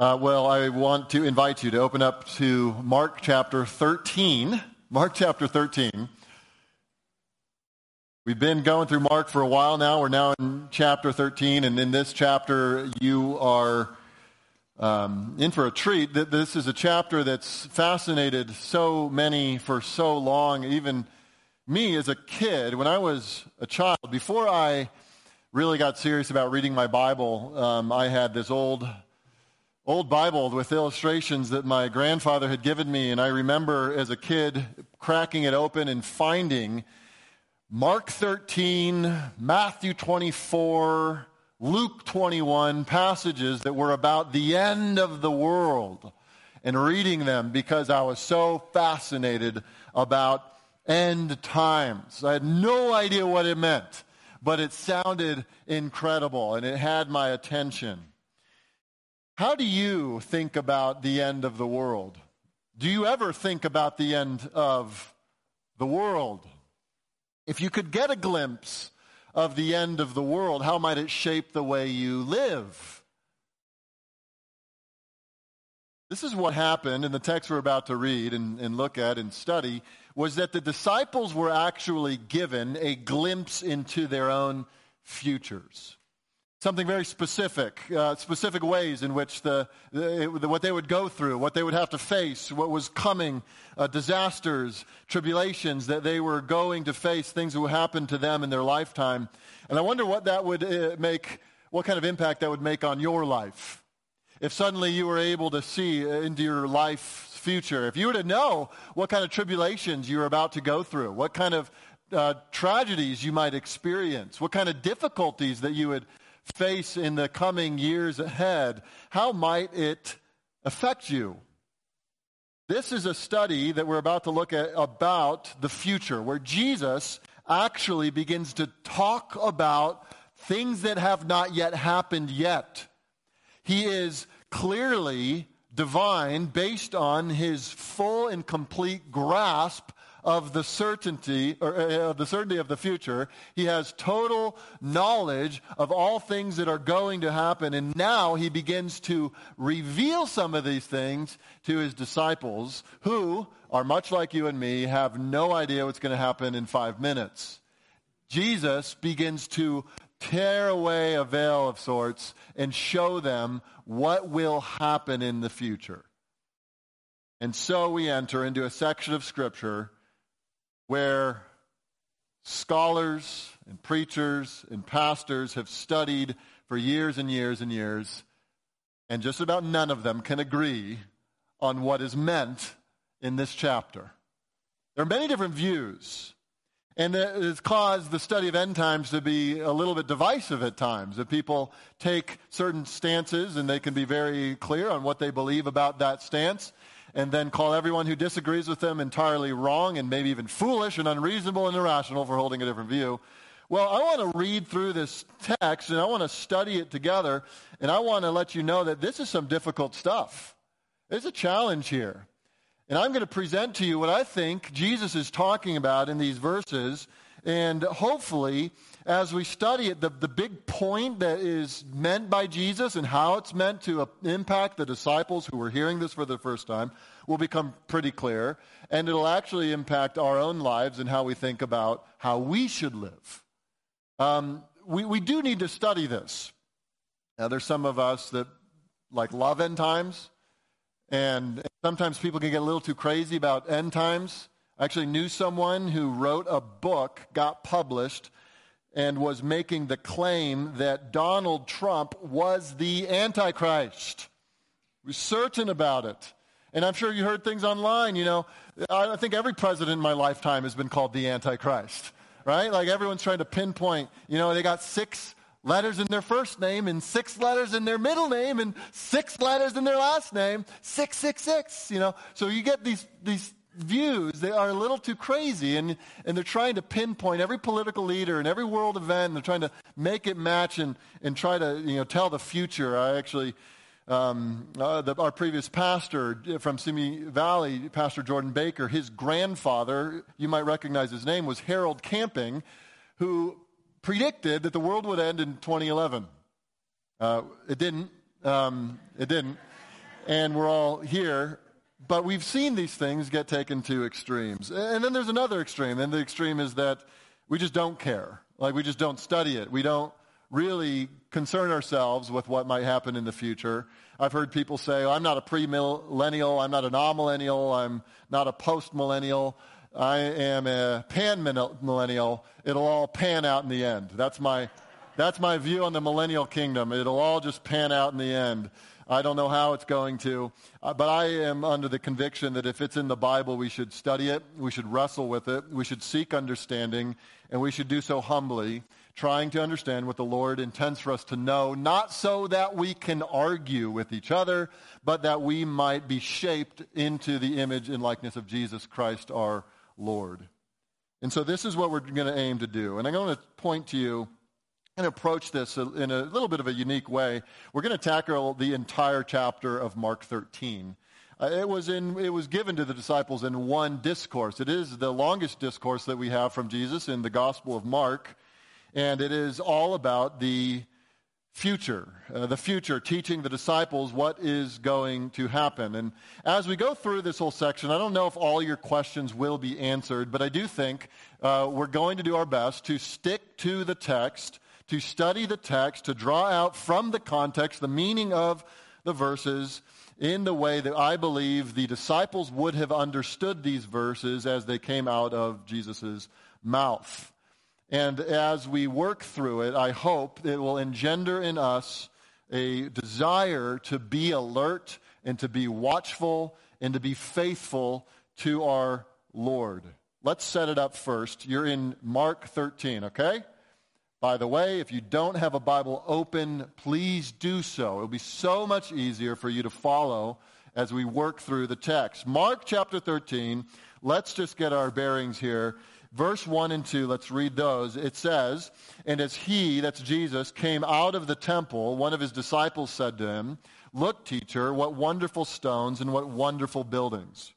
Uh, well, I want to invite you to open up to Mark chapter 13. Mark chapter 13. We've been going through Mark for a while now. We're now in chapter 13, and in this chapter, you are um, in for a treat. This is a chapter that's fascinated so many for so long, even me as a kid. When I was a child, before I really got serious about reading my Bible, um, I had this old old Bible with illustrations that my grandfather had given me, and I remember as a kid cracking it open and finding Mark 13, Matthew 24, Luke 21 passages that were about the end of the world and reading them because I was so fascinated about end times. I had no idea what it meant, but it sounded incredible and it had my attention. How do you think about the end of the world? Do you ever think about the end of the world? If you could get a glimpse of the end of the world, how might it shape the way you live? This is what happened in the text we're about to read and, and, look at and study was that the disciples were actually given a glimpse into their own futures something very specific, uh, specific ways in which the, the, what they would go through, what they would have to face, what was coming, uh, disasters, tribulations that they were going to face, things that would happen to them in their lifetime. And I wonder what that would uh, make, what kind of impact that would make on your life. If suddenly you were able to see into your life's future, if you were to know what kind of tribulations you were about to go through, what kind of uh, tragedies you might experience, what kind of difficulties that you would face in the coming years ahead, how might it affect you? This is a study that we're about to look at about the future, where Jesus actually begins to talk about things that have not yet happened yet. He is clearly divine based on his full and complete grasp of the certainty or uh, the certainty of the future. He has total knowledge of all things that are going to happen and now he begins to reveal some of these things to his disciples who are much like you and me have no idea what's going to happen in 5 minutes. Jesus begins to tear away a veil of sorts and show them what will happen in the future. And so we enter into a section of Scripture where scholars and preachers and pastors have studied for years and years and years, and just about none of them can agree on what is meant in this chapter. There are many different views, and it has caused the study of end times to be a little bit divisive at times. That people take certain stances and they can be very clear on what they believe about that stance, and then call everyone who disagrees with them entirely wrong and maybe even foolish and unreasonable and irrational for holding a different view. Well, I want to read through this text and I want to study it together and I want to let you know that this is some difficult stuff. There's a challenge here. And I'm going to present to you what I think Jesus is talking about in these verses and hopefully as we study it, the, the big point that is meant by Jesus and how it's meant to uh, impact the disciples who are hearing this for the first time will become pretty clear. And it'll actually impact our own lives and how we think about how we should live. Um, we, we do need to study this. Now, there's some of us that like love end times. And sometimes people can get a little too crazy about end times. I actually knew someone who wrote a book, got published, and was making the claim that Donald Trump was the Antichrist. Was certain about it. And I'm sure you heard things online, you know. I think every president in my lifetime has been called the Antichrist, right? Like everyone's trying to pinpoint, you know, they got six letters in their first name and six letters in their middle name and six letters in their last name, 666, you know. So you get these, these views, they are a little too crazy, and, and they're trying to pinpoint every political leader and every world event, and they're trying to make it match and, and try to you know, tell the future. I actually, um, uh, the, our previous pastor from Simi Valley, Pastor Jordan Baker, his grandfather, you might recognize his name, was Harold Camping, who predicted that the world would end in 2011. Uh, it didn't. Um, it didn't. and we're all here. But we've seen these things get taken to extremes. And then there's another extreme, and the extreme is that we just don't care. Like, we just don't study it. We don't really concern ourselves with what might happen in the future. I've heard people say, oh, I'm not a premillennial, I'm not an amillennial, I'm not a postmillennial. I am a pan millennial. It'll all pan out in the end. That's my, that's my view on the millennial kingdom. It'll all just pan out in the end. I don't know how it's going to, uh, but I am under the conviction that if it's in the Bible, we should study it, we should wrestle with it, we should seek understanding, and we should do so humbly, trying to understand what the Lord intends for us to know, not so that we can argue with each other, but that we might be shaped into the image and likeness of Jesus Christ our Lord. And so this is what we're going to aim to do. And I'm going to point to you and approach this in a little bit of a unique way. We're going to tackle the entire chapter of Mark 13. Uh, it, was in, it was given to the disciples in one discourse. It is the longest discourse that we have from Jesus in the Gospel of Mark. And it is all about the future, uh, the future, teaching the disciples what is going to happen. And as we go through this whole section, I don't know if all your questions will be answered, but I do think uh, we're going to do our best to stick to the text, to study the text, to draw out from the context the meaning of the verses in the way that I believe the disciples would have understood these verses as they came out of Jesus' mouth. And as we work through it, I hope it will engender in us a desire to be alert and to be watchful and to be faithful to our Lord. Let's set it up first. You're in Mark 13, okay? By the way, if you don't have a Bible open, please do so. It'll be so much easier for you to follow as we work through the text. Mark chapter 13, let's just get our bearings here. Verse 1 and 2, let's read those. It says, And as he, that's Jesus, came out of the temple, one of his disciples said to him, Look, teacher, what wonderful stones and what wonderful buildings.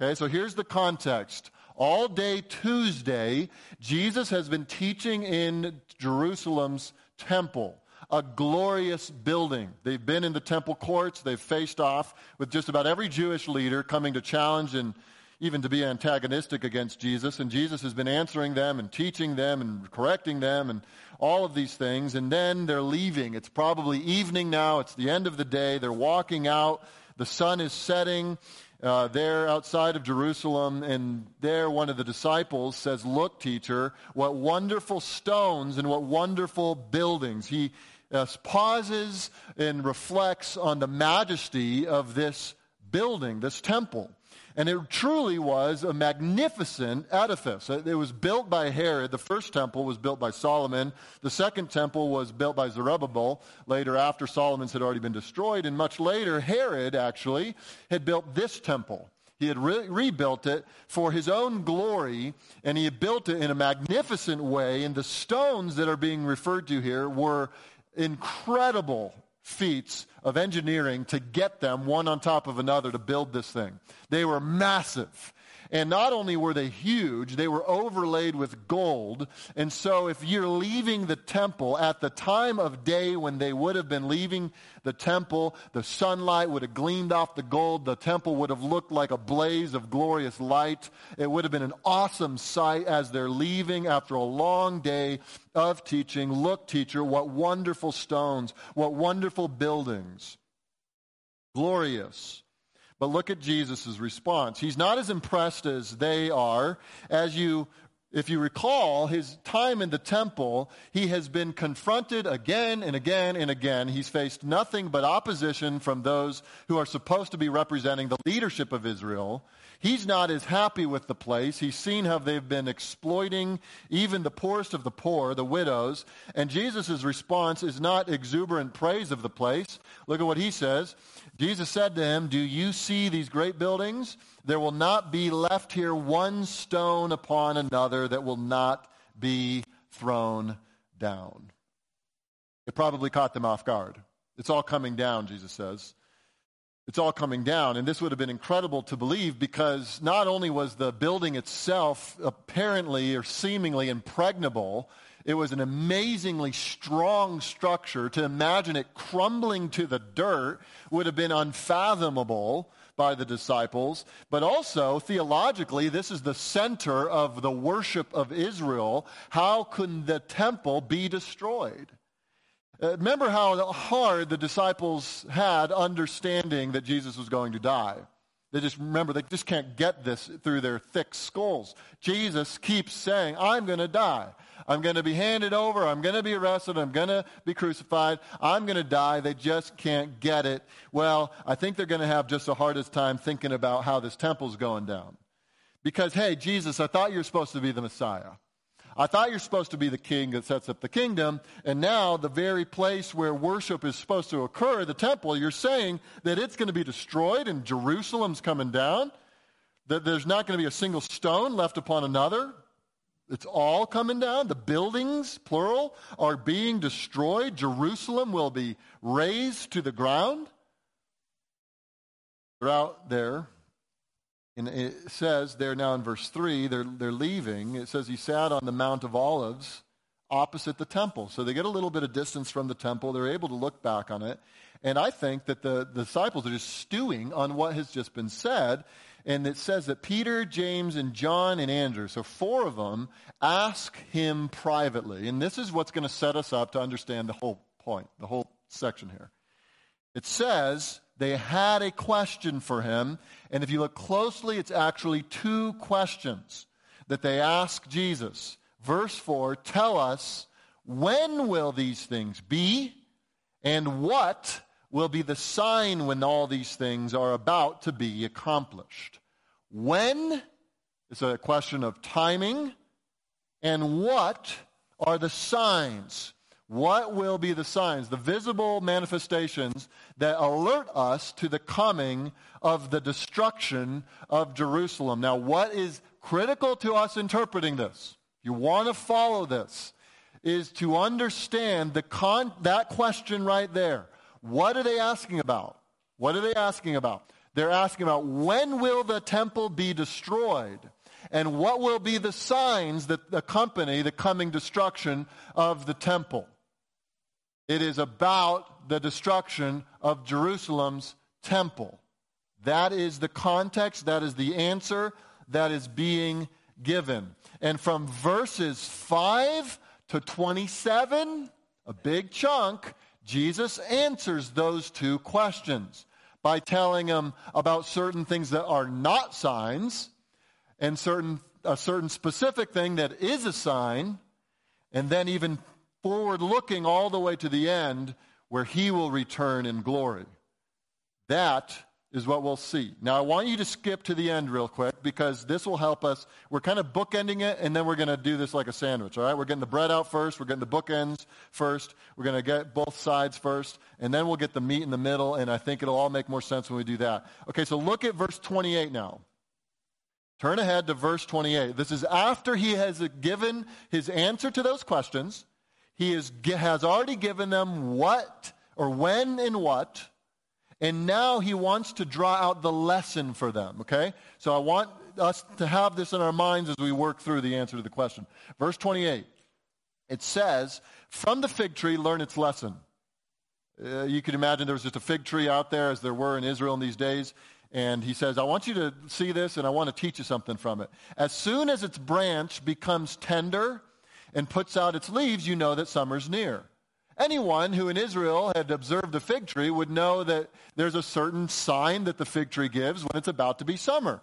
Okay, so here's the context. All day Tuesday, Jesus has been teaching in Jerusalem's temple a glorious building. They've been in the temple courts. They've faced off with just about every Jewish leader coming to challenge and even to be antagonistic against Jesus. And Jesus has been answering them and teaching them and correcting them and all of these things. And then they're leaving. It's probably evening now. It's the end of the day. They're walking out. The sun is setting. Uh, there outside of Jerusalem, and there one of the disciples says, Look, teacher, what wonderful stones and what wonderful buildings. He uh, pauses and reflects on the majesty of this building, this temple. And it truly was a magnificent edifice. It was built by Herod. The first temple was built by Solomon. The second temple was built by Zerubbabel later after Solomon's had already been destroyed. And much later, Herod actually had built this temple. He had re- rebuilt it for his own glory, and he had built it in a magnificent way. And the stones that are being referred to here were incredible feats of engineering to get them one on top of another to build this thing. They were massive. And not only were they huge, they were overlaid with gold. And so if you're leaving the temple at the time of day when they would have been leaving the temple, the sunlight would have gleamed off the gold. The temple would have looked like a blaze of glorious light. It would have been an awesome sight as they're leaving after a long day of teaching. Look, teacher, what wonderful stones, what wonderful buildings. Glorious. But look at Jesus' response. He's not as impressed as they are. As you, if you recall, his time in the temple, he has been confronted again and again and again. He's faced nothing but opposition from those who are supposed to be representing the leadership of Israel. He's not as happy with the place. He's seen how they've been exploiting even the poorest of the poor, the widows. And Jesus' response is not exuberant praise of the place. Look at what he says. Jesus said to him, Do you see these great buildings? There will not be left here one stone upon another that will not be thrown down. It probably caught them off guard. It's all coming down, Jesus says. It's all coming down. And this would have been incredible to believe because not only was the building itself apparently or seemingly impregnable, It was an amazingly strong structure. To imagine it crumbling to the dirt would have been unfathomable by the disciples. But also, theologically, this is the center of the worship of Israel. How can the temple be destroyed? Uh, remember how hard the disciples had understanding that Jesus was going to die. They just remember they just can't get this through their thick skulls. Jesus keeps saying, I'm going to die. I'm going to be handed over. I'm going to be arrested. I'm going to be crucified. I'm going to die. They just can't get it. Well, I think they're going to have just the hardest time thinking about how this temple's going down. Because, hey, Jesus, I thought you were supposed to be the Messiah. I thought you're supposed to be the king that sets up the kingdom, and now the very place where worship is supposed to occur, the temple, you're saying that it's going to be destroyed and Jerusalem's coming down, that there's not going to be a single stone left upon another. It's all coming down. The buildings, plural, are being destroyed. Jerusalem will be razed to the ground. They're out there. And it says there now in verse 3, they're, they're leaving. It says he sat on the Mount of Olives opposite the temple. So they get a little bit of distance from the temple. They're able to look back on it. And I think that the, the disciples are just stewing on what has just been said. And it says that Peter, James, and John and Andrew, so four of them, ask him privately. And this is what's going to set us up to understand the whole point, the whole section here. It says they had a question for him. And if you look closely, it's actually two questions that they ask Jesus. Verse 4 Tell us, when will these things be? And what will be the sign when all these things are about to be accomplished? When is a question of timing. And what are the signs? What will be the signs, the visible manifestations that alert us to the coming of the destruction of Jerusalem? Now, what is critical to us interpreting this? You want to follow this is to understand the con- that question right there. What are they asking about? What are they asking about? They're asking about when will the temple be destroyed? And what will be the signs that accompany the coming destruction of the temple? It is about the destruction of Jerusalem's temple. That is the context, that is the answer that is being given. And from verses 5 to 27, a big chunk, Jesus answers those two questions by telling them about certain things that are not signs and certain, a certain specific thing that is a sign, and then even forward looking all the way to the end where he will return in glory. That is what we'll see. Now, I want you to skip to the end real quick because this will help us. We're kind of bookending it, and then we're going to do this like a sandwich, all right? We're getting the bread out first. We're getting the bookends first. We're going to get both sides first, and then we'll get the meat in the middle, and I think it'll all make more sense when we do that. Okay, so look at verse 28 now. Turn ahead to verse 28. This is after he has given his answer to those questions. He is, has already given them what or when and what, and now he wants to draw out the lesson for them, okay? So I want us to have this in our minds as we work through the answer to the question. Verse 28, it says, From the fig tree, learn its lesson. Uh, you can imagine there was just a fig tree out there as there were in Israel in these days. And he says, I want you to see this and I want to teach you something from it. As soon as its branch becomes tender and puts out its leaves, you know that summer's near. Anyone who in Israel had observed the fig tree would know that there's a certain sign that the fig tree gives when it's about to be summer.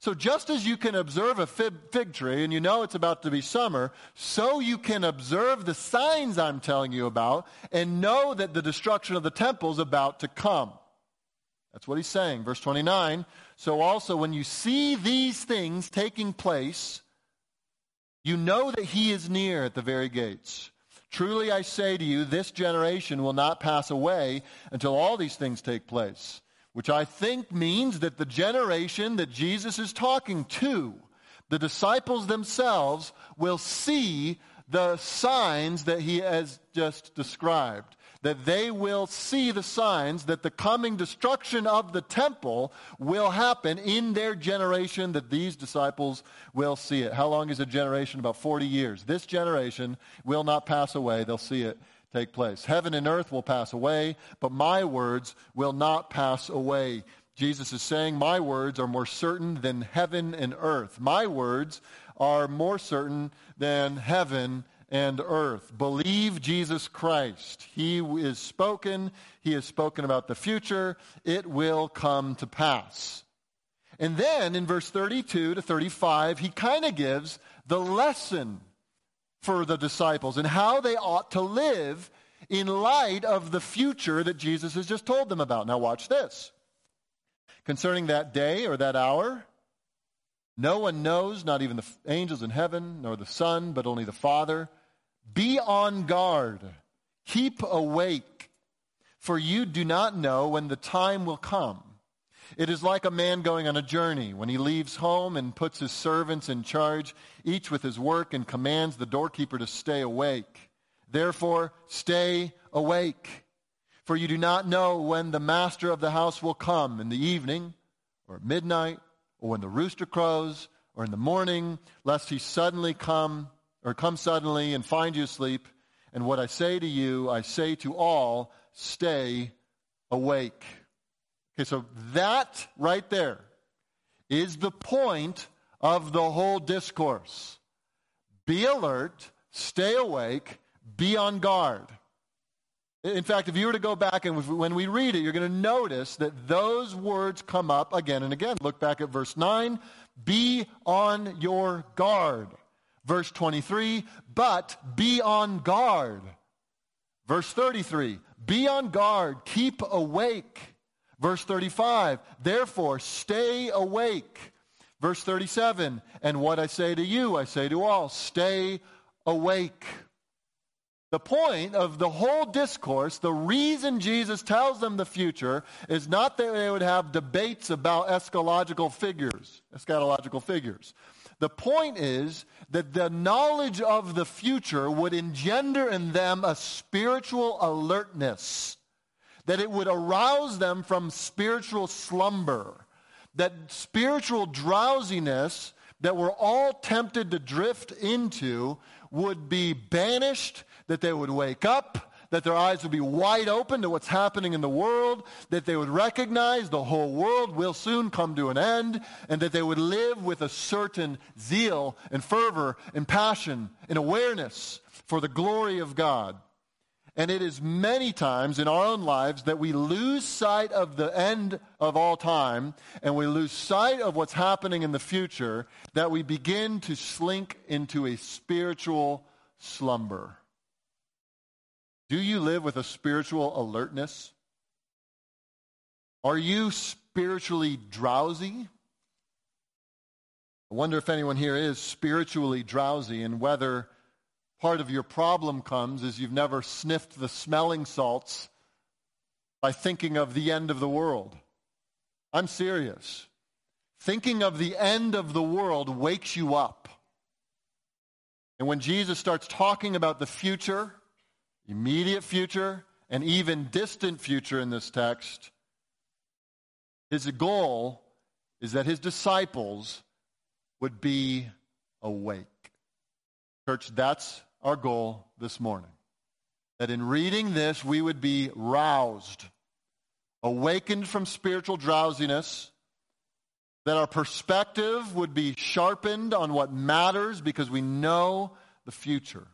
So just as you can observe a fig tree and you know it's about to be summer, so you can observe the signs I'm telling you about and know that the destruction of the temple is about to come. That's what he's saying. Verse 29. So also when you see these things taking place, you know that he is near at the very gates. Truly I say to you, this generation will not pass away until all these things take place. Which I think means that the generation that Jesus is talking to, the disciples themselves, will see the signs that he has just described. That they will see the signs that the coming destruction of the temple will happen in their generation, that these disciples will see it. How long is a generation? About 40 years. This generation will not pass away. They'll see it take place. Heaven and earth will pass away, but my words will not pass away. Jesus is saying, My words are more certain than heaven and earth. My words are more certain than heaven and earth. Believe Jesus Christ. He is spoken. He has spoken about the future. It will come to pass. And then in verse 32 to 35, he kind of gives the lesson for the disciples and how they ought to live in light of the future that Jesus has just told them about. Now, watch this. Concerning that day or that hour, no one knows, not even the angels in heaven, nor the Son, but only the Father. Be on guard. Keep awake, for you do not know when the time will come. It is like a man going on a journey when he leaves home and puts his servants in charge, each with his work, and commands the doorkeeper to stay awake. Therefore, stay awake, for you do not know when the master of the house will come in the evening, or at midnight, or when the rooster crows, or in the morning, lest he suddenly come or come suddenly and find you asleep. And what I say to you, I say to all, stay awake. Okay, so that right there is the point of the whole discourse. Be alert, stay awake, be on guard. In fact, if you were to go back and when we read it, you're going to notice that those words come up again and again. Look back at verse 9. Be on your guard. Verse 23, but be on guard. Verse 33, be on guard, keep awake. Verse 35, therefore stay awake. Verse 37, and what I say to you, I say to all, stay awake. The point of the whole discourse, the reason Jesus tells them the future, is not that they would have debates about eschatological figures, eschatological figures. The point is that the knowledge of the future would engender in them a spiritual alertness, that it would arouse them from spiritual slumber, that spiritual drowsiness that we're all tempted to drift into would be banished, that they would wake up, that their eyes would be wide open to what's happening in the world, that they would recognize the whole world will soon come to an end, and that they would live with a certain zeal and fervor and passion and awareness for the glory of God. And it is many times in our own lives that we lose sight of the end of all time and we lose sight of what's happening in the future that we begin to slink into a spiritual slumber. Do you live with a spiritual alertness? Are you spiritually drowsy? I wonder if anyone here is spiritually drowsy and whether part of your problem comes is you've never sniffed the smelling salts by thinking of the end of the world. I'm serious. Thinking of the end of the world wakes you up. And when Jesus starts talking about the future, immediate future, and even distant future in this text, his goal is that his disciples would be awake. Church, that's our goal this morning. That in reading this, we would be roused, awakened from spiritual drowsiness, that our perspective would be sharpened on what matters because we know the future.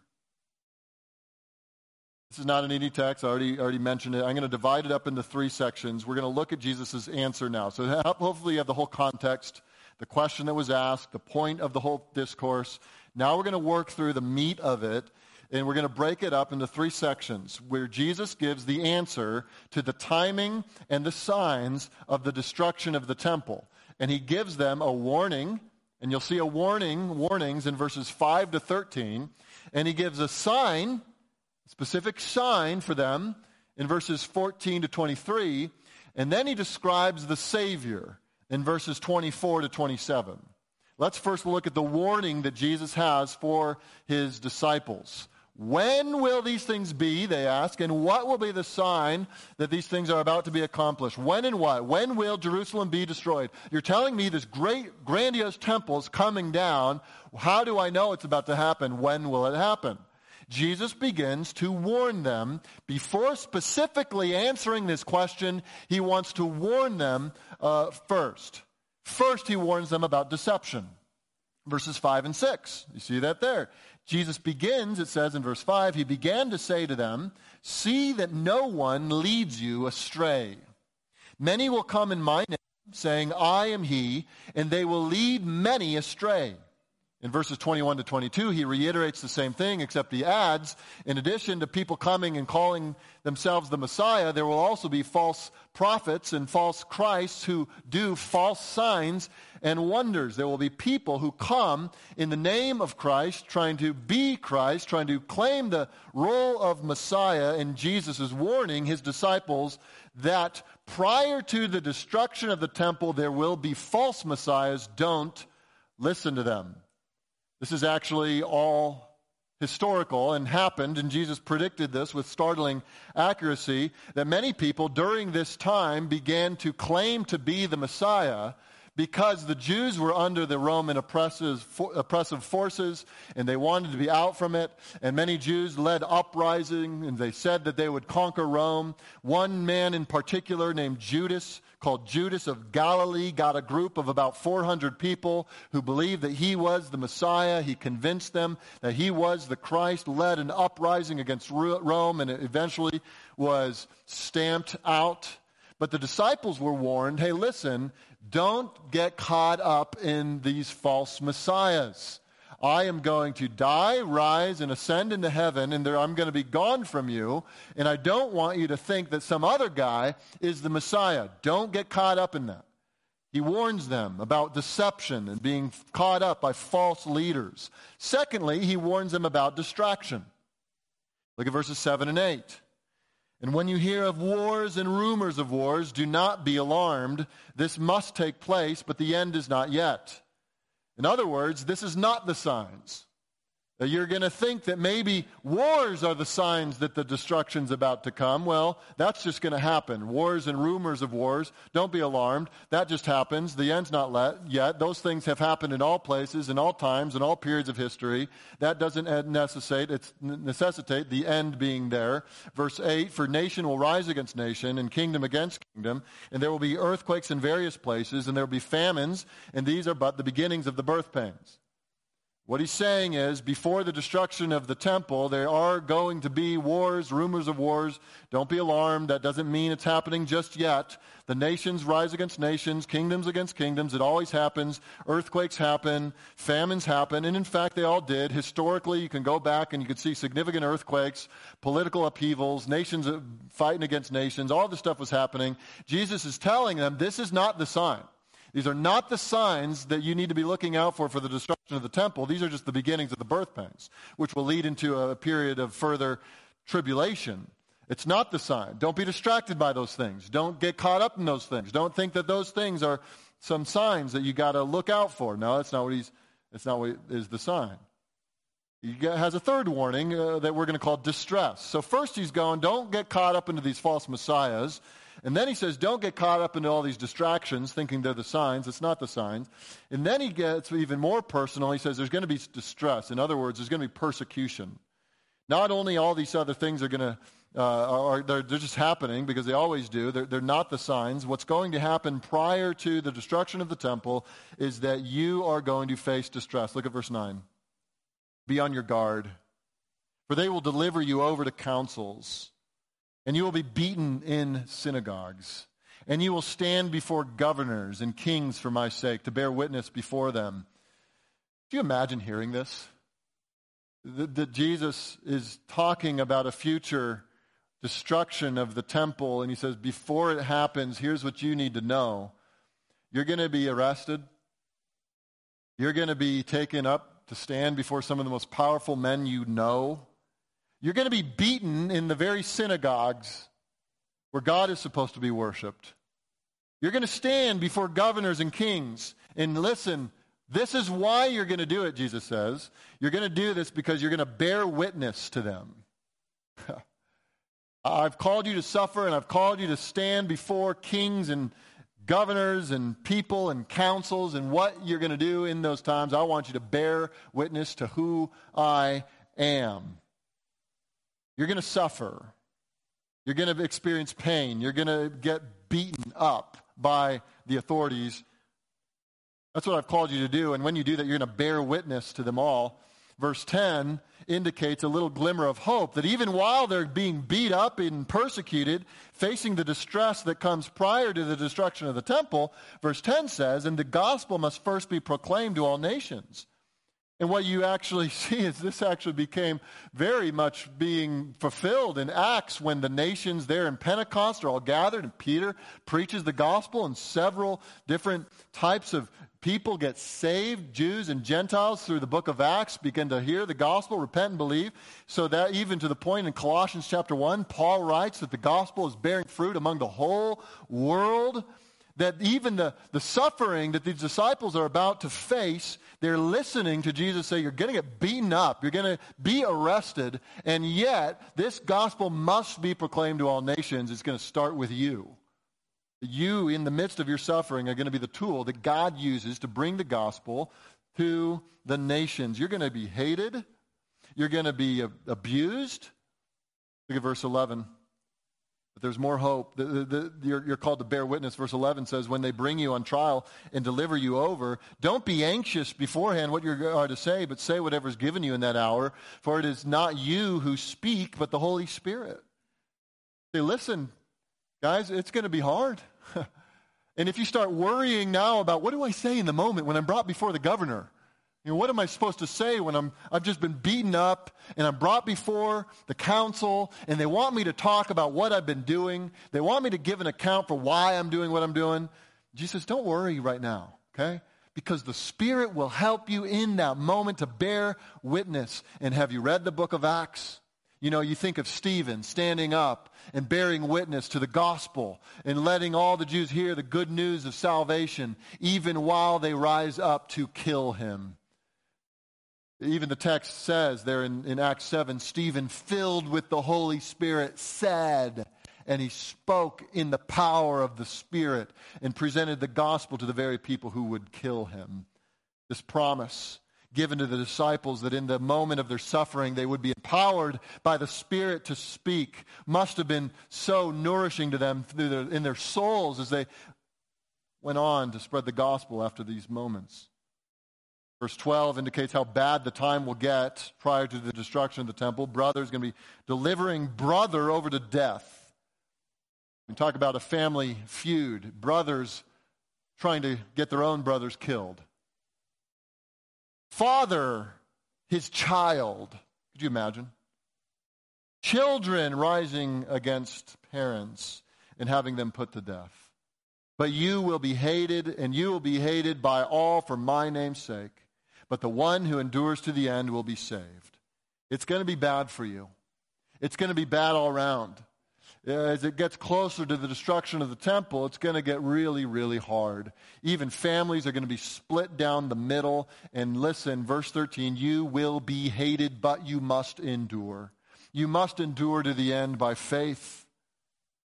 This is not an easy text. I already, already mentioned it. I'm going to divide it up into three sections. We're going to look at Jesus' answer now. So hopefully you have the whole context, the question that was asked, the point of the whole discourse. Now we're going to work through the meat of it, and we're going to break it up into three sections where Jesus gives the answer to the timing and the signs of the destruction of the temple. And he gives them a warning, and you'll see a warning, warnings in verses 5 to 13. And he gives a sign specific sign for them in verses 14 to 23. And then he describes the Savior in verses 24 to 27. Let's first look at the warning that Jesus has for his disciples. When will these things be, they ask, and what will be the sign that these things are about to be accomplished? When and what? When will Jerusalem be destroyed? You're telling me this great, grandiose temple is coming down. How do I know it's about to happen? When will it happen? Jesus begins to warn them. Before specifically answering this question, he wants to warn them uh, first. First, he warns them about deception. Verses 5 and 6. You see that there. Jesus begins, it says in verse 5, he began to say to them, See that no one leads you astray. Many will come in my name, saying, I am he, and they will lead many astray. In verses 21 to 22, he reiterates the same thing, except he adds, in addition to people coming and calling themselves the Messiah, there will also be false prophets and false Christs who do false signs and wonders. There will be people who come in the name of Christ, trying to be Christ, trying to claim the role of Messiah, and Jesus is warning his disciples that prior to the destruction of the temple, there will be false messiahs. Don't listen to them. This is actually all historical and happened, and Jesus predicted this with startling accuracy that many people during this time began to claim to be the Messiah because the Jews were under the Roman oppressive, forces and they wanted to be out from it. And many Jews led uprising and they said that they would conquer Rome. One man in particular named Judas called Judas of Galilee got a group of about 400 people who believed that he was the Messiah. He convinced them that he was the Christ, led an uprising against Rome, and eventually was stamped out. But the disciples were warned hey, listen, don't get caught up in these false messiahs. I am going to die, rise, and ascend into heaven, and there, I'm going to be gone from you. And I don't want you to think that some other guy is the Messiah. Don't get caught up in that. He warns them about deception and being caught up by false leaders. Secondly, he warns them about distraction. Look at verses 7 and 8. And when you hear of wars and rumors of wars, do not be alarmed. This must take place, but the end is not yet. In other words, this is not the signs. You're going to think that maybe wars are the signs that the destruction's about to come. Well, that's just going to happen. Wars and rumors of wars. Don't be alarmed. That just happens. The end's not let yet. Those things have happened in all places, in all times, in all periods of history. That doesn't necessitate, it's necessitate the end being there. Verse 8, for nation will rise against nation and kingdom against kingdom, and there will be earthquakes in various places, and there will be famines, and these are but the beginnings of the birth pains. What he's saying is, before the destruction of the temple, there are going to be wars, rumors of wars. Don't be alarmed. That doesn't mean it's happening just yet. The nations rise against nations, kingdoms against kingdoms. It always happens. Earthquakes happen, famines happen, and in fact, they all did. Historically, you can go back and you can see significant earthquakes, political upheavals, nations fighting against nations. All this stuff was happening. Jesus is telling them this is not the sign. These are not the signs that you need to be looking out for for the destruction of the temple. These are just the beginnings of the birth pangs, which will lead into a period of further tribulation. It's not the sign. Don't be distracted by those things. Don't get caught up in those things. Don't think that those things are some signs that you got to look out for. No, that's not what he's. That's not what is the sign. He has a third warning uh, that we're going to call distress. So first he's going, don't get caught up into these false messiahs. And then he says, don't get caught up into all these distractions thinking they're the signs. It's not the signs. And then he gets even more personal. He says, there's going to be distress. In other words, there's going to be persecution. Not only all these other things are going to, uh, are, they're, they're, just happening because they always do. They're, they're not the signs. What's going to happen prior to the destruction of the temple is that you are going to face distress. Look at verse 9. Be on your guard, for they will deliver you over to councils and you will be beaten in synagogues. And you will stand before governors and kings for my sake to bear witness before them. Do you imagine hearing this? That, Jesus is talking about a future destruction of the temple, and he says, Before it happens, here's what you need to know. You're going to be arrested. You're going to be taken up to stand before some of the most powerful men you know. You're going to be beaten in the very synagogues where God is supposed to be worshiped. You're going to stand before governors and kings and listen. This is why you're going to do it, Jesus says. You're going to do this because you're going to bear witness to them. I've called you to suffer, and I've called you to stand before kings and governors and people and councils and what you're going to do in those times. I want you to bear witness to who I am. You're going to suffer. You're going to experience pain. You're going to get beaten up by the authorities. That's what I've called you to do. And when you do that, you're going to bear witness to them all. Verse 10 indicates a little glimmer of hope that even while they're being beat up and persecuted, facing the distress that comes prior to the destruction of the temple, verse 10 says, and the gospel must first be proclaimed to all nations. And what you actually see is this actually became very much being fulfilled in Acts when the nations there in Pentecost are all gathered and Peter preaches the gospel and several different types of people get saved, Jews and Gentiles, through the book of Acts, begin to hear the gospel, repent and believe. So that even to the point in Colossians chapter 1, Paul writes that the gospel is bearing fruit among the whole world. That even the, the suffering that these disciples are about to face, they're listening to Jesus say, You're going to get beaten up, you're going to be arrested, and yet this gospel must be proclaimed to all nations. It's going to start with you you, in the midst of your suffering, are going to be the tool that God uses to bring the gospel to the nations. You're going to be hated. You're going to be abused. Look at verse 11. But there's more hope. The, the, the, you're, you're called to bear witness. Verse 11 says, When they bring you on trial and deliver you over, don't be anxious beforehand what you are to say, but say whatever is given you in that hour, for it is not you who speak, but the Holy Spirit. Say, listen, guys, it's going to be hard. and if you start worrying now about what do I say in the moment when I'm brought before the governor? You know, what am I supposed to say when I'm, I've just been beaten up and I'm brought before the council and they want me to talk about what I've been doing? They want me to give an account for why I'm doing what I'm doing. Jesus, don't worry right now, okay? Because the Spirit will help you in that moment to bear witness. And have you read the book of Acts? You know, you think of Stephen standing up and bearing witness to the gospel and letting all the Jews hear the good news of salvation, even while they rise up to kill him. Even the text says there in, in Acts 7 Stephen, filled with the Holy Spirit, said, and he spoke in the power of the Spirit and presented the gospel to the very people who would kill him. This promise given to the disciples that in the moment of their suffering they would be empowered by the Spirit to speak must have been so nourishing to them in their souls as they went on to spread the gospel after these moments. Verse 12 indicates how bad the time will get prior to the destruction of the temple. Brother is going to be delivering brother over to death. We talk about a family feud, brothers trying to get their own brothers killed father his child. Could you imagine? Children rising against parents and having them put to death. But you will be hated, and you will be hated by all for my name's sake. But the one who endures to the end will be saved. It's going to be bad for you. It's going to be bad all around as it gets closer to the destruction of the temple, it's going to get really, really hard. Even families are going to be split down the middle. And listen, verse 13, you will be hated, but you must endure. You must endure to the end by faith.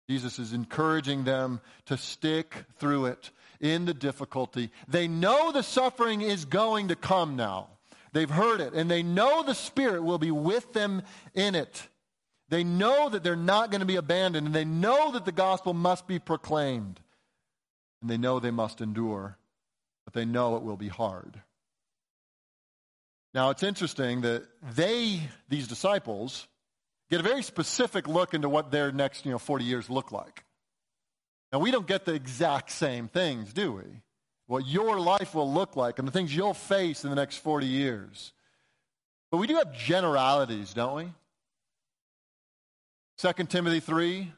Jesus is encouraging them to stick through it in the difficulty. They know the suffering is going to come now. They've heard it, and they know the Spirit will be with them in it. They know that they're not going to be abandoned, and they know that the gospel must be proclaimed. And they know they must endure, but they know it will be hard. Now, it's interesting that they, these disciples, get a very specific look into what their next you know, 40 years look like. Now, we don't get the exact same things, do we? What your life will look like and the things you'll face in the next 40 years. But we do have generalities, don't we? 2 Timothy 3,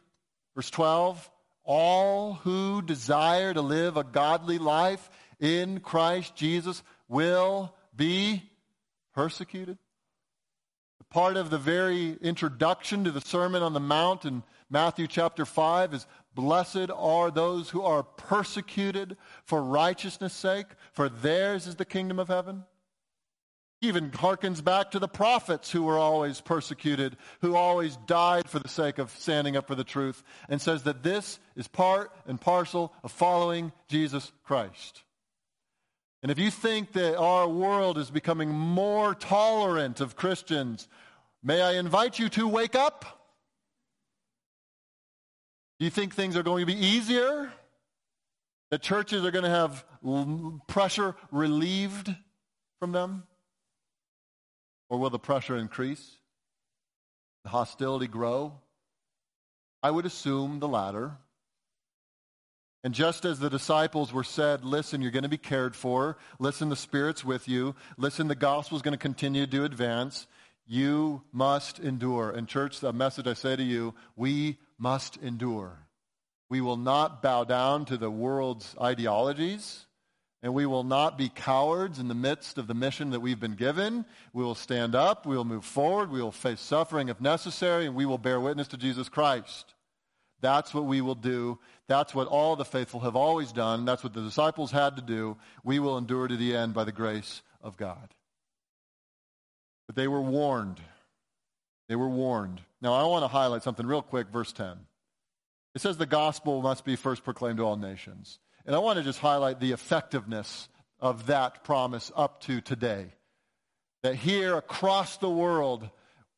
verse 12. All who desire to live a godly life in Christ Jesus will be persecuted. Part of the very introduction to the Sermon on the Mount in Matthew chapter 5 is Blessed are those who are persecuted for righteousness' sake, for theirs is the kingdom of heaven. He even harkens back to the prophets who were always persecuted, who always died for the sake of standing up for the truth, and says that this is part and parcel of following Jesus Christ. And if you think that our world is becoming more tolerant of Christians, may I invite you to wake up? Do you think things are going to be easier? The churches are going to have pressure relieved from them? Or will the pressure increase? The hostility grow? I would assume the latter. And just as the disciples were said, listen, you're going to be cared for. Listen, the Spirit's with you. Listen, the gospel's going to continue to advance. You must endure. And, church, the message I say to you, we must endure. We will not bow down to the world's ideologies, and we will not be cowards in the midst of the mission that we've been given. We will stand up, we will move forward, we will face suffering if necessary, and we will bear witness to Jesus Christ. That's what we will do. That's what all the faithful have always done. That's what the disciples had to do. We will endure to the end by the grace of God. But they were warned. They were warned. Now, I want to highlight something real quick, verse 10. It says the gospel must be first proclaimed to all nations. And I want to just highlight the effectiveness of that promise up to today. That here across the world,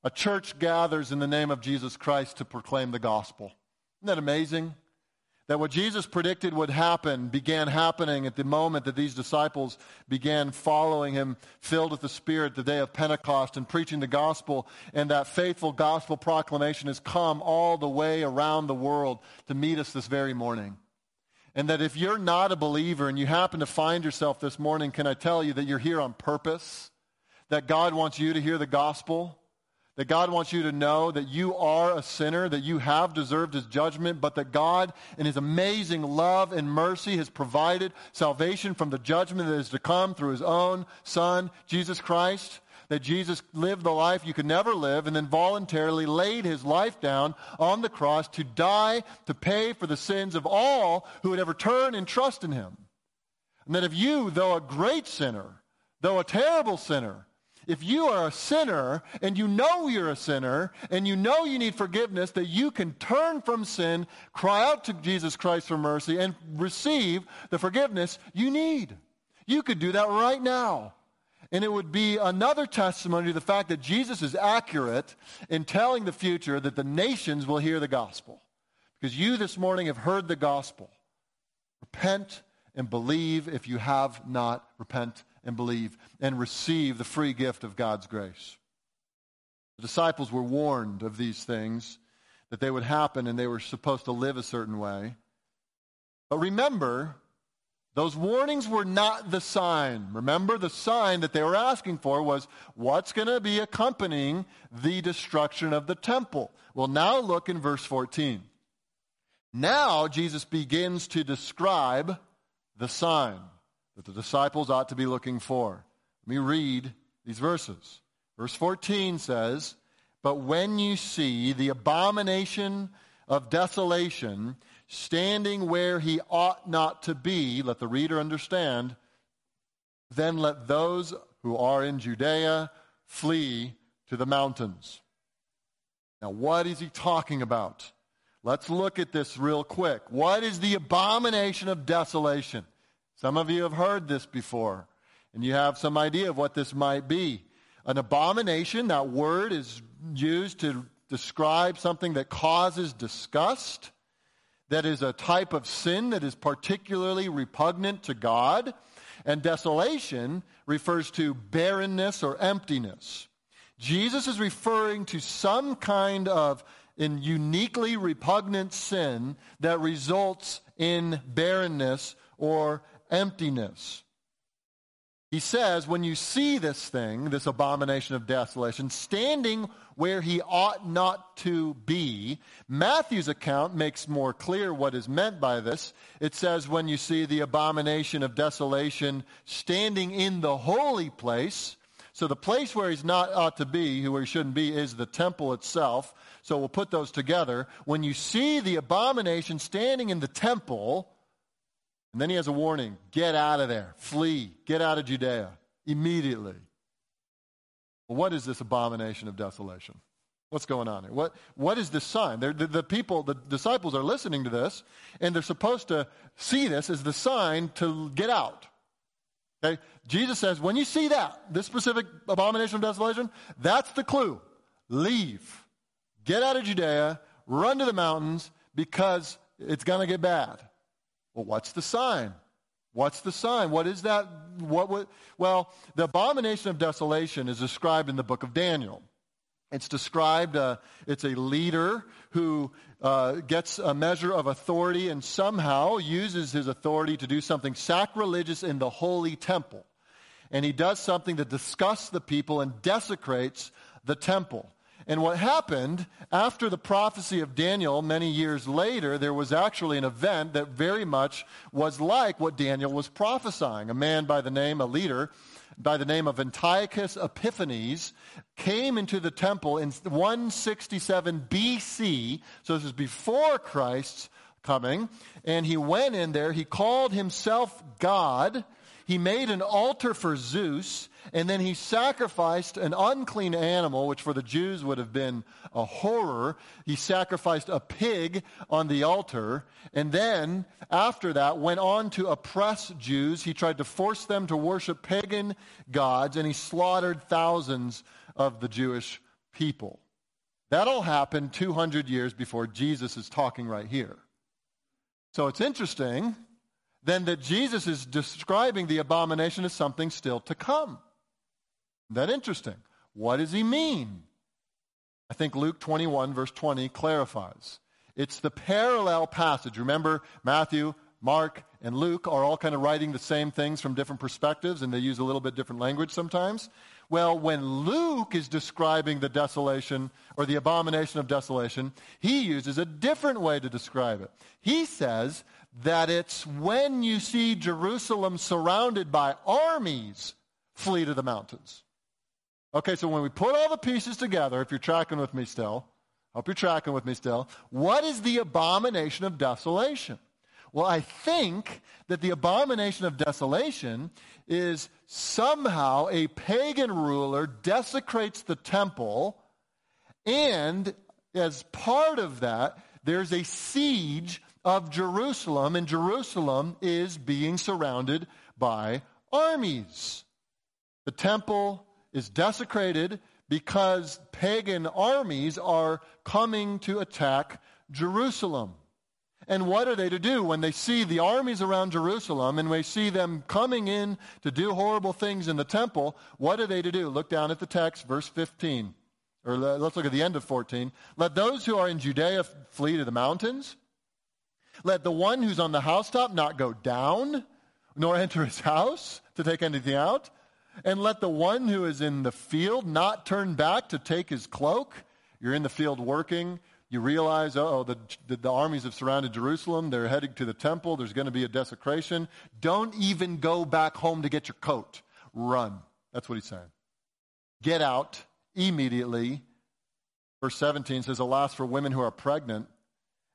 a church gathers in the name of Jesus Christ to proclaim the gospel. Isn't that amazing? That what Jesus predicted would happen began happening at the moment that these disciples began following him, filled with the Spirit, the day of Pentecost, and preaching the gospel. And that faithful gospel proclamation has come all the way around the world to meet us this very morning. And that if you're not a believer and you happen to find yourself this morning, can I tell you that you're here on purpose? That God wants you to hear the gospel? That God wants you to know that you are a sinner, that you have deserved his judgment, but that God, in his amazing love and mercy, has provided salvation from the judgment that is to come through his own Son, Jesus Christ. That Jesus lived the life you could never live and then voluntarily laid his life down on the cross to die to pay for the sins of all who would ever turn and trust in him. And that if you, though a great sinner, though a terrible sinner, if you are a sinner and you know you're a sinner and you know you need forgiveness, that you can turn from sin, cry out to Jesus Christ for mercy, and receive the forgiveness you need. You could do that right now. And it would be another testimony to the fact that Jesus is accurate in telling the future that the nations will hear the gospel. Because you this morning have heard the gospel. Repent and believe if you have not. Repent and believe and receive the free gift of God's grace. The disciples were warned of these things, that they would happen, and they were supposed to live a certain way. But remember, those warnings were not the sign. Remember, the sign that they were asking for was what's going to be accompanying the destruction of the temple. Well, now look in verse 14. Now Jesus begins to describe the sign that the disciples ought to be looking for. Let me read these verses. Verse 14 says, But when you see the abomination of desolation standing where he ought not to be, let the reader understand, then let those who are in Judea flee to the mountains. Now, what is he talking about? Let's look at this real quick. What is the abomination of desolation? Some of you have heard this before, and you have some idea of what this might be. An abomination, that word is used to describe something that causes disgust, that is a type of sin that is particularly repugnant to God. And desolation refers to barrenness or emptiness. Jesus is referring to some kind of in uniquely repugnant sin that results in barrenness or emptiness. He says, when you see this thing, this abomination of desolation, standing where he ought not to be, Matthew's account makes more clear what is meant by this. It says, when you see the abomination of desolation standing in the holy place, So the place where he's not ought to be, where he shouldn't be, is the temple itself. So we'll put those together. When you see the abomination standing in the temple, and then he has a warning get out of there, flee, get out of Judea immediately. Well, what is this abomination of desolation? What's going on here? What, what is this sign? The, the people, the disciples are listening to this, and they're supposed to see this as the sign to get out. Okay? Jesus says, when you see that, this specific abomination of desolation, that's the clue. Leave. Get out of Judea, run to the mountains, because it's going to get bad. Well, what's the sign? What's the sign? What is that? What well, the abomination of desolation is described in the book of Daniel. It's described, uh, it's a leader who uh, gets a measure of authority and somehow uses his authority to do something sacrilegious in the holy temple. And he does something that disgusts the people and desecrates the temple. And what happened after the prophecy of Daniel many years later, there was actually an event that very much was like what Daniel was prophesying. A man by the name, a leader, by the name of Antiochus Epiphanes came into the temple in 167 BC. So this is before Christ's coming. And he went in there. He called himself God. He made an altar for Zeus. And then he sacrificed an unclean animal, which for the Jews would have been a horror. He sacrificed a pig on the altar. And then, after that, went on to oppress Jews. He tried to force them to worship pagan gods, and he slaughtered thousands of the Jewish people. That all happened 200 years before Jesus is talking right here. So it's interesting then that Jesus is describing the abomination as something still to come. That interesting. What does he mean? I think Luke 21, verse 20, clarifies. It's the parallel passage. Remember, Matthew, Mark, and Luke are all kind of writing the same things from different perspectives, and they use a little bit different language sometimes. Well, when Luke is describing the desolation or the abomination of desolation, he uses a different way to describe it. He says that it's when you see Jerusalem surrounded by armies, flee to the mountains. Okay, so when we put all the pieces together, if you're tracking with me still, hope you're tracking with me still, what is the abomination of desolation? Well, I think that the abomination of desolation is somehow a pagan ruler desecrates the temple, and as part of that, there's a siege of Jerusalem, and Jerusalem is being surrounded by armies. The temple is desecrated because pagan armies are coming to attack Jerusalem. And what are they to do when they see the armies around Jerusalem and we see them coming in to do horrible things in the temple? What are they to do? Look down at the text, verse 15. Or let's look at the end of 14. Let those who are in Judea flee to the mountains. Let the one who's on the housetop not go down, nor enter his house to take anything out. And let the one who is in the field not turn back to take his cloak. You're in the field working. You realize, oh, the, the, the armies have surrounded Jerusalem. They're heading to the temple. There's going to be a desecration. Don't even go back home to get your coat. Run. That's what he's saying. Get out immediately. Verse 17 says, Alas for women who are pregnant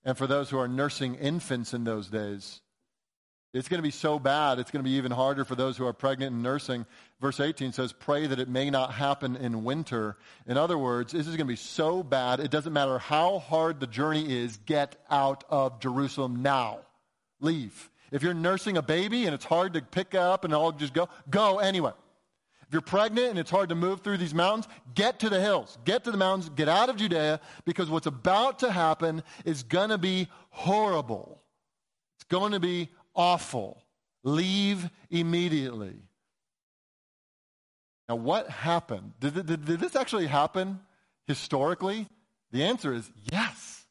and for those who are nursing infants in those days. It's going to be so bad, it's going to be even harder for those who are pregnant and nursing. Verse 18 says, Pray that it may not happen in winter. In other words, this is going to be so bad, it doesn't matter how hard the journey is, get out of Jerusalem now. Leave. If you're nursing a baby and it's hard to pick up and all just go, go anyway. If you're pregnant and it's hard to move through these mountains, get to the hills, get to the mountains, get out of Judea, because what's about to happen is going to be horrible. It's going to be awful. Leave immediately. Now, what happened? Did, did, did this actually happen historically? The answer is yes.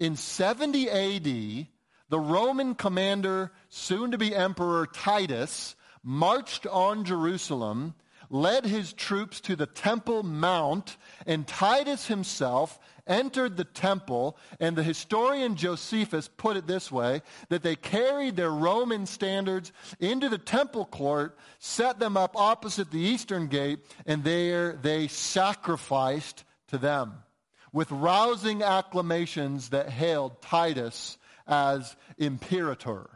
In 70 AD, the Roman commander, soon to be Emperor Titus, marched on Jerusalem, led his troops to the Temple Mount, and Titus himself entered the temple, and the historian Josephus put it this way that they carried their Roman standards into the temple court, set them up opposite the eastern gate, and there they sacrificed to them with rousing acclamations that hailed Titus as imperator.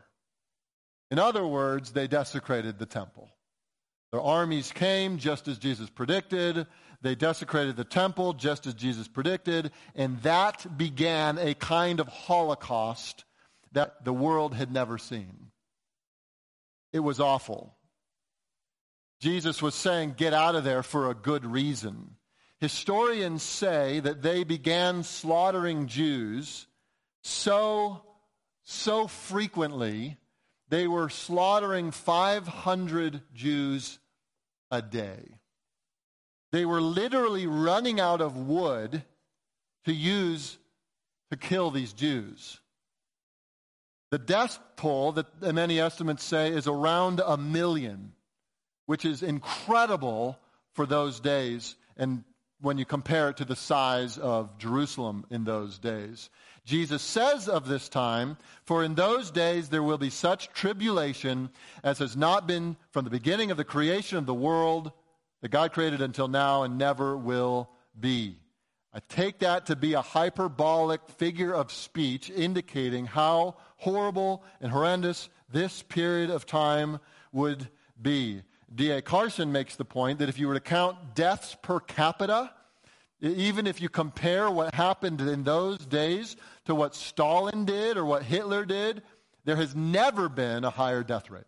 In other words, they desecrated the temple. Their armies came just as Jesus predicted. They desecrated the temple just as Jesus predicted. And that began a kind of holocaust that the world had never seen. It was awful. Jesus was saying, Get out of there for a good reason. Historians say that they began slaughtering Jews so, so frequently, they were slaughtering 500 Jews a day. They were literally running out of wood to use to kill these Jews. The death toll that many estimates say is around a million, which is incredible for those days and when you compare it to the size of Jerusalem in those days. Jesus says of this time, For in those days there will be such tribulation as has not been from the beginning of the creation of the world that God created until now and never will be. I take that to be a hyperbolic figure of speech indicating how horrible and horrendous this period of time would be. D.A. Carson makes the point that if you were to count deaths per capita, even if you compare what happened in those days to what Stalin did or what Hitler did, there has never been a higher death rate.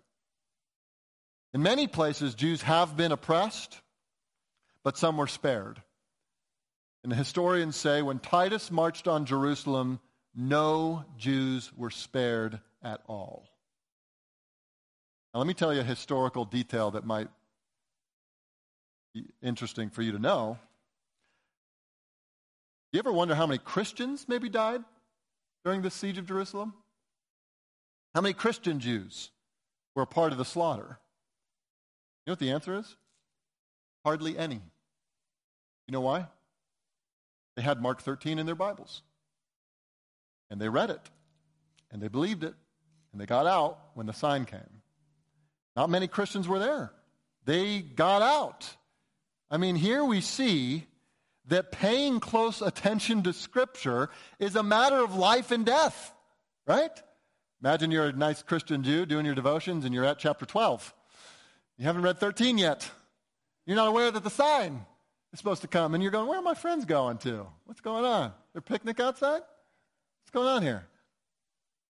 In many places, Jews have been oppressed, but some were spared. And the historians say when Titus marched on Jerusalem, no Jews were spared at all. Now, let me tell you a historical detail that might be interesting for you to know. You ever wonder how many Christians maybe died during the siege of Jerusalem? How many Christian Jews were a part of the slaughter? You know what the answer is? Hardly any. You know why? They had Mark 13 in their Bibles. And they read it. And they believed it. And they got out when the sign came. Not many Christians were there. They got out. I mean, here we see that paying close attention to Scripture is a matter of life and death, right? Imagine you're a nice Christian Jew doing your devotions and you're at chapter 12. You haven't read 13 yet. You're not aware that the sign is supposed to come, and you're going, Where are my friends going to? What's going on? Their picnic outside? What's going on here?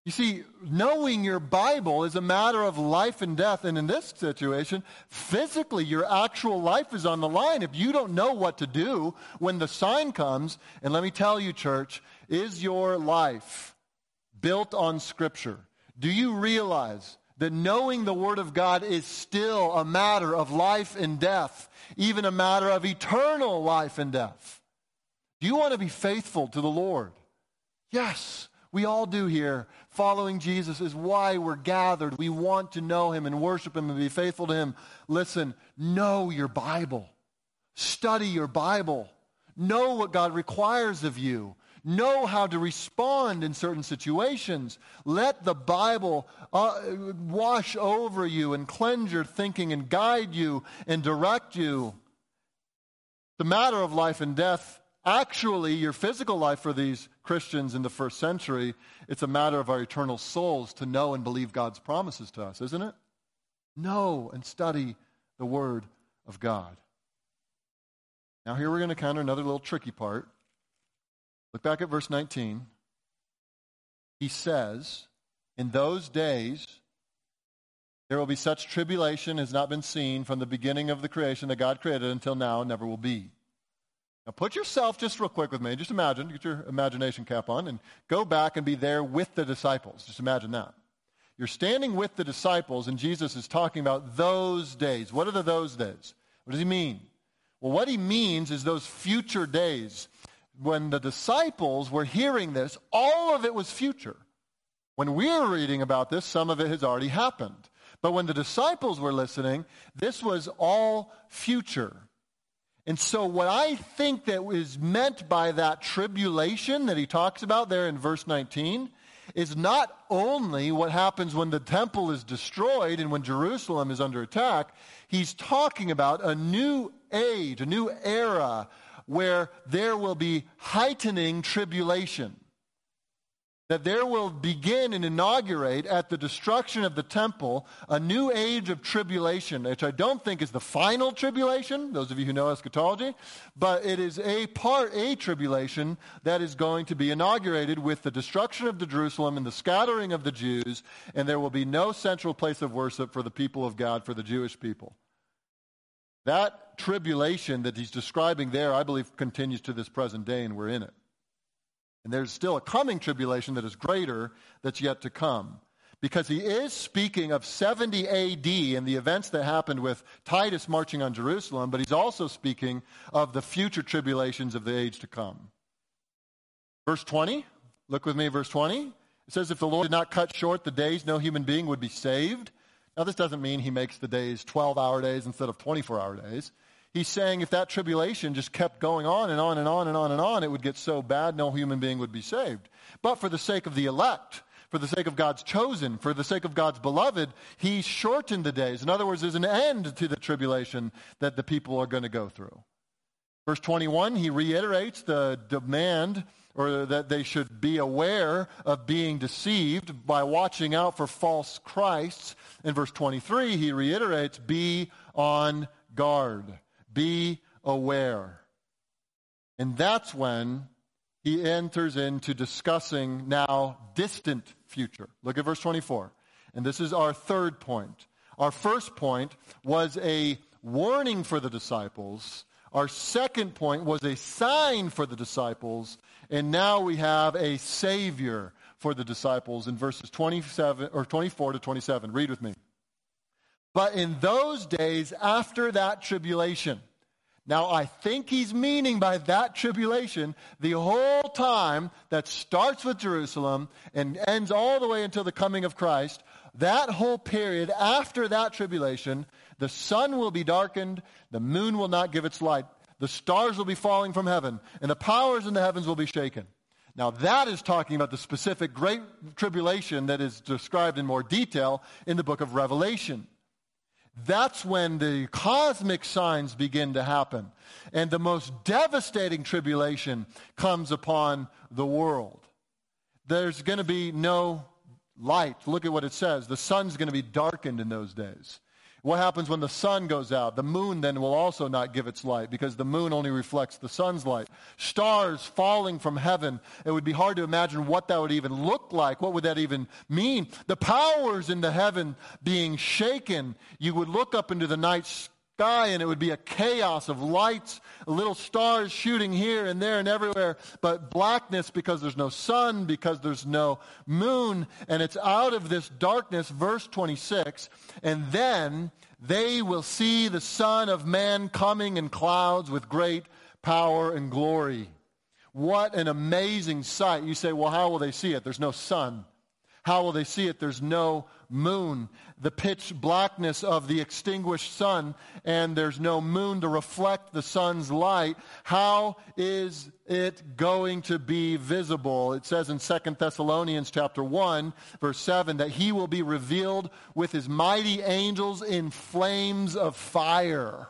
You see, knowing your Bible is a matter of life and death. And in this situation, physically, your actual life is on the line. If you don't know what to do when the sign comes, and let me tell you, church, is your life built on Scripture? Do you realize that knowing the Word of God is still a matter of life and death, even a matter of eternal life and death? Do you want to be faithful to the Lord? Yes. We all do here. Following Jesus is why we're gathered. We want to know him and worship him and be faithful to him. Listen, know your Bible. Study your Bible. Know what God requires of you. Know how to respond in certain situations. Let the Bible uh, wash over you and cleanse your thinking and guide you and direct you. The matter of life and death Actually, your physical life for these Christians in the first century, it's a matter of our eternal souls to know and believe God's promises to us, isn't it? Know and study the Word of God. Now, here we're going to counter another little tricky part. Look back at verse 19. He says, In those days, there will be such tribulation as not been seen from the beginning of the creation that God created until now and never will be. Now put yourself just real quick with me. Just imagine, get your imagination cap on, and go back and be there with the disciples. Just imagine that. You're standing with the disciples, and Jesus is talking about those days. What are the those days? What does he mean? Well, what he means is those future days. When the disciples were hearing this, all of it was future. When we're reading about this, some of it has already happened. But when the disciples were listening, this was all future. And so, what I think that is meant by that tribulation that he talks about there in verse 19 is not only what happens when the temple is destroyed and when Jerusalem is under attack, he's talking about a new age, a new era where there will be heightening tribulation that there will begin and inaugurate at the destruction of the temple a new age of tribulation, which I don't think is the final tribulation, those of you who know eschatology, but it is a part, a tribulation that is going to be inaugurated with the destruction of the Jerusalem and the scattering of the Jews, and there will be no central place of worship for the people of God, for the Jewish people. That tribulation that he's describing there, I believe, continues to this present day, and we're in it. And there's still a coming tribulation that is greater that's yet to come. Because he is speaking of 70 AD and the events that happened with Titus marching on Jerusalem, but he's also speaking of the future tribulations of the age to come. Verse 20, look with me, verse 20. It says, If the Lord did not cut short the days, no human being would be saved. Now, this doesn't mean he makes the days 12 hour days instead of 24 hour days. He's saying if that tribulation just kept going on and on and on and on and on, it would get so bad no human being would be saved. But for the sake of the elect, for the sake of God's chosen, for the sake of God's beloved, he shortened the days. In other words, there's an end to the tribulation that the people are going to go through. Verse 21, he reiterates the demand or that they should be aware of being deceived by watching out for false Christs. In verse 23, he reiterates, be on guard. Be aware. And that's when he enters into discussing now distant future. Look at verse 24. And this is our third point. Our first point was a warning for the disciples. Our second point was a sign for the disciples. And now we have a savior for the disciples in verses 27 or 24 to 27. Read with me. But in those days after that tribulation, now I think he's meaning by that tribulation the whole time that starts with Jerusalem and ends all the way until the coming of Christ, that whole period after that tribulation, the sun will be darkened, the moon will not give its light, the stars will be falling from heaven, and the powers in the heavens will be shaken. Now, that is talking about the specific great tribulation that is described in more detail in the book of Revelation. That's when the cosmic signs begin to happen. And the most devastating tribulation comes upon the world. There's going to be no light. Look at what it says. The sun's going to be darkened in those days. What happens when the sun goes out? The moon then will also not give its light because the moon only reflects the sun's light. Stars falling from heaven. It would be hard to imagine what that would even look like. What would that even mean? The powers in the heaven being shaken. You would look up into the night sky and it would be a chaos of lights, little stars shooting here and there and everywhere, but blackness because there's no sun, because there's no moon, and it's out of this darkness, verse 26, and then they will see the Son of Man coming in clouds with great power and glory. What an amazing sight. You say, well, how will they see it? There's no sun. How will they see it? There's no moon, the pitch blackness of the extinguished sun, and there's no moon to reflect the sun's light. How is it going to be visible? It says in 2 Thessalonians chapter 1, verse 7, that he will be revealed with his mighty angels in flames of fire.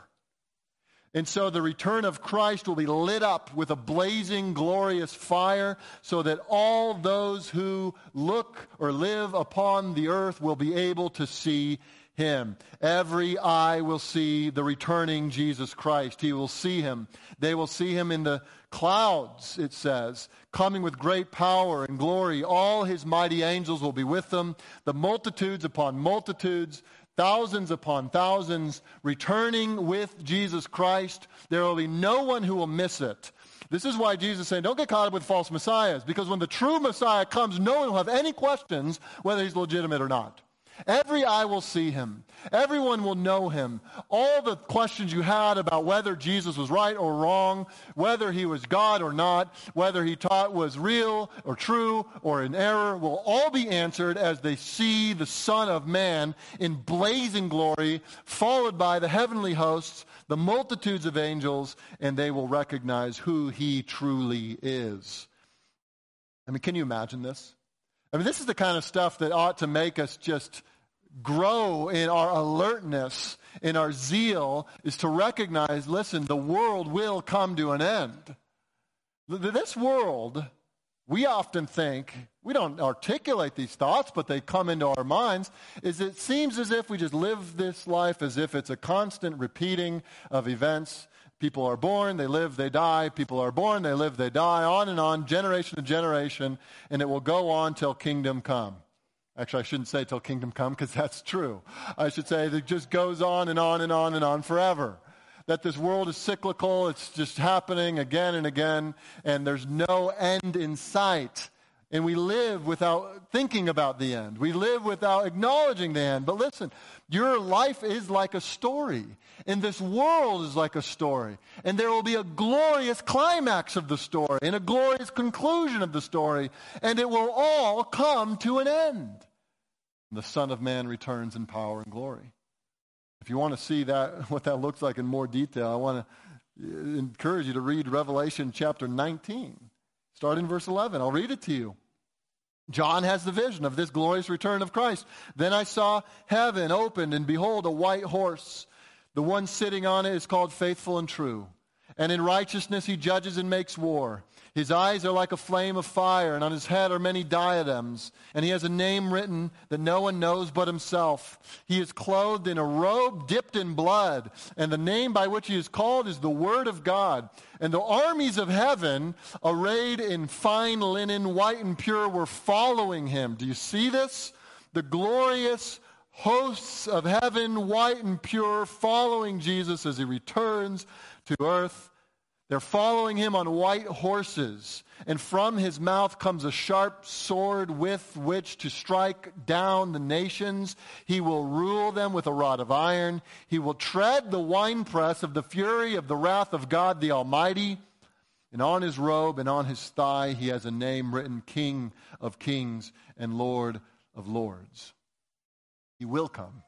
And so the return of Christ will be lit up with a blazing, glorious fire so that all those who look or live upon the earth will be able to see him. Every eye will see the returning Jesus Christ. He will see him. They will see him in the clouds, it says, coming with great power and glory. All his mighty angels will be with them. The multitudes upon multitudes thousands upon thousands returning with Jesus Christ. There will be no one who will miss it. This is why Jesus is saying, don't get caught up with false messiahs, because when the true Messiah comes, no one will have any questions whether he's legitimate or not. Every eye will see him. Everyone will know him. All the questions you had about whether Jesus was right or wrong, whether he was God or not, whether he taught was real or true or in error, will all be answered as they see the Son of Man in blazing glory, followed by the heavenly hosts, the multitudes of angels, and they will recognize who he truly is. I mean, can you imagine this? I mean, this is the kind of stuff that ought to make us just grow in our alertness, in our zeal, is to recognize listen, the world will come to an end. This world, we often think, we don't articulate these thoughts, but they come into our minds, is it seems as if we just live this life as if it's a constant repeating of events People are born, they live, they die. People are born, they live, they die, on and on, generation to generation, and it will go on till kingdom come. Actually, I shouldn't say till kingdom come because that's true. I should say that it just goes on and on and on and on forever. That this world is cyclical, it's just happening again and again, and there's no end in sight. And we live without thinking about the end. We live without acknowledging the end. But listen, your life is like a story. And this world is like a story. And there will be a glorious climax of the story and a glorious conclusion of the story. And it will all come to an end. The Son of Man returns in power and glory. If you want to see that, what that looks like in more detail, I want to uh, encourage you to read Revelation chapter 19. Start in verse 11. I'll read it to you. John has the vision of this glorious return of Christ. Then I saw heaven opened, and behold, a white horse. The one sitting on it is called faithful and true. And in righteousness he judges and makes war. His eyes are like a flame of fire, and on his head are many diadems. And he has a name written that no one knows but himself. He is clothed in a robe dipped in blood, and the name by which he is called is the Word of God. And the armies of heaven, arrayed in fine linen, white and pure, were following him. Do you see this? The glorious hosts of heaven, white and pure, following Jesus as he returns to earth. They're following him on white horses, and from his mouth comes a sharp sword with which to strike down the nations. He will rule them with a rod of iron. He will tread the winepress of the fury of the wrath of God the Almighty. And on his robe and on his thigh he has a name written King of Kings and Lord of Lords. He will come,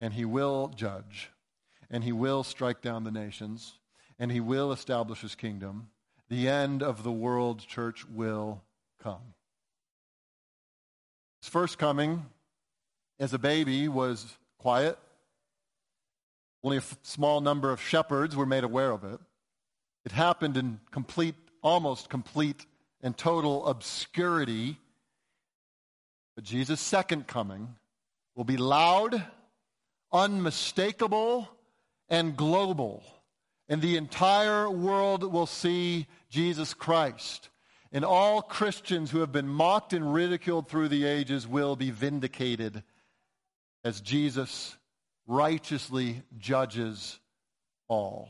and he will judge, and he will strike down the nations, and he will establish his kingdom. The end of the world, church, will come. His first coming as a baby was quiet. Only a f- small number of shepherds were made aware of it. It happened in complete, almost complete and total obscurity. But Jesus' second coming will be loud, unmistakable, and global. And the entire world will see Jesus Christ. And all Christians who have been mocked and ridiculed through the ages will be vindicated as Jesus righteously judges all.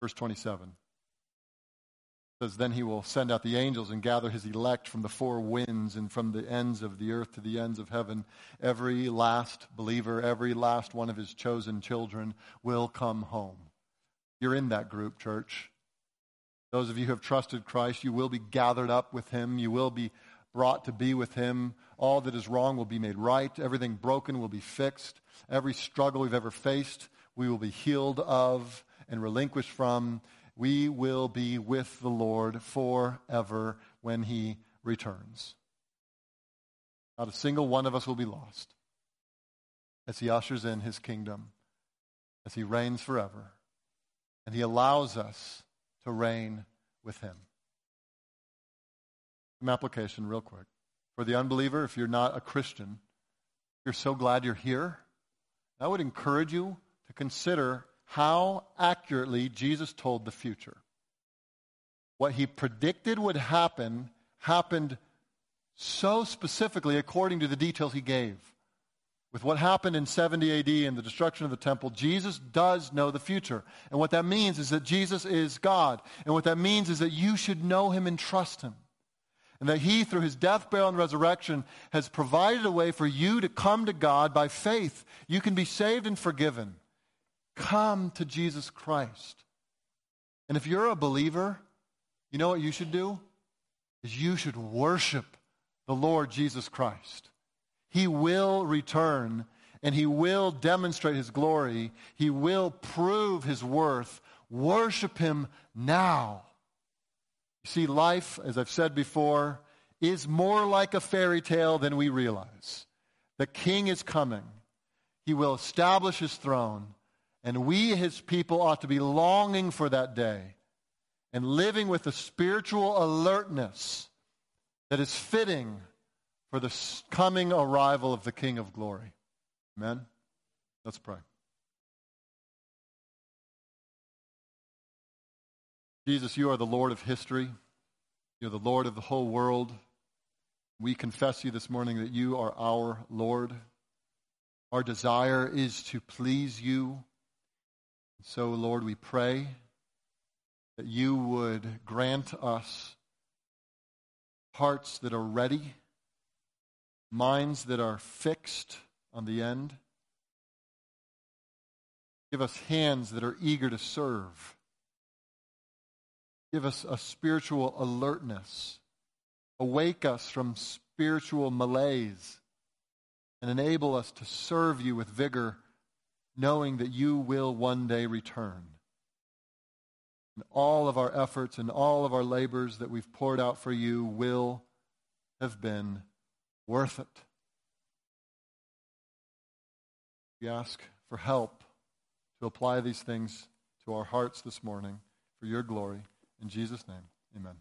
Verse 27 says, Then he will send out the angels and gather his elect from the four winds and from the ends of the earth to the ends of heaven. Every last believer, every last one of his chosen children will come home. You're in that group, church. Those of you who have trusted Christ, you will be gathered up with him. You will be brought to be with him. All that is wrong will be made right. Everything broken will be fixed. Every struggle we've ever faced, we will be healed of and relinquished from we will be with the Lord forever when he returns. Not a single one of us will be lost as he ushers in his kingdom, as he reigns forever, and he allows us to reign with him. Some application, real quick. For the unbeliever, if you're not a Christian, you're so glad you're here. I would encourage you to consider how accurately Jesus told the future. What he predicted would happen happened so specifically according to the details he gave. With what happened in 70 AD and the destruction of the temple, Jesus does know the future. And what that means is that Jesus is God. And what that means is that you should know him and trust him. and that he, through his death, burial, and resurrection, has provided a way for you to come to God by faith. You can be saved and forgiven. Come to Jesus Christ. And if you're a believer, you know what you should do? Is you should worship the Lord Jesus Christ. He will return and he will demonstrate his glory. He will prove his worth. Worship him now. You see, life, as I've said before, is more like a fairy tale than we realize. The king is coming. He will establish his throne. And we, his people, ought to be longing for that day and living with a spiritual alertness that is fitting for the coming arrival of the King of glory. Amen? Let's pray. Jesus, you are the Lord of history. You're the Lord of the whole world. We confess you this morning that you are our Lord. Our desire is to please you. So, Lord, we pray that you would grant us hearts that are ready, minds that are fixed on the end. Give us hands that are eager to serve. Give us a spiritual alertness. Awake us from spiritual malaise and enable us to serve you with vigor, knowing that you will one day return. And all of our efforts and all of our labors that we've poured out for you will have been worth it. We ask for help to apply these things to our hearts this morning for your glory. In Jesus' name, amen.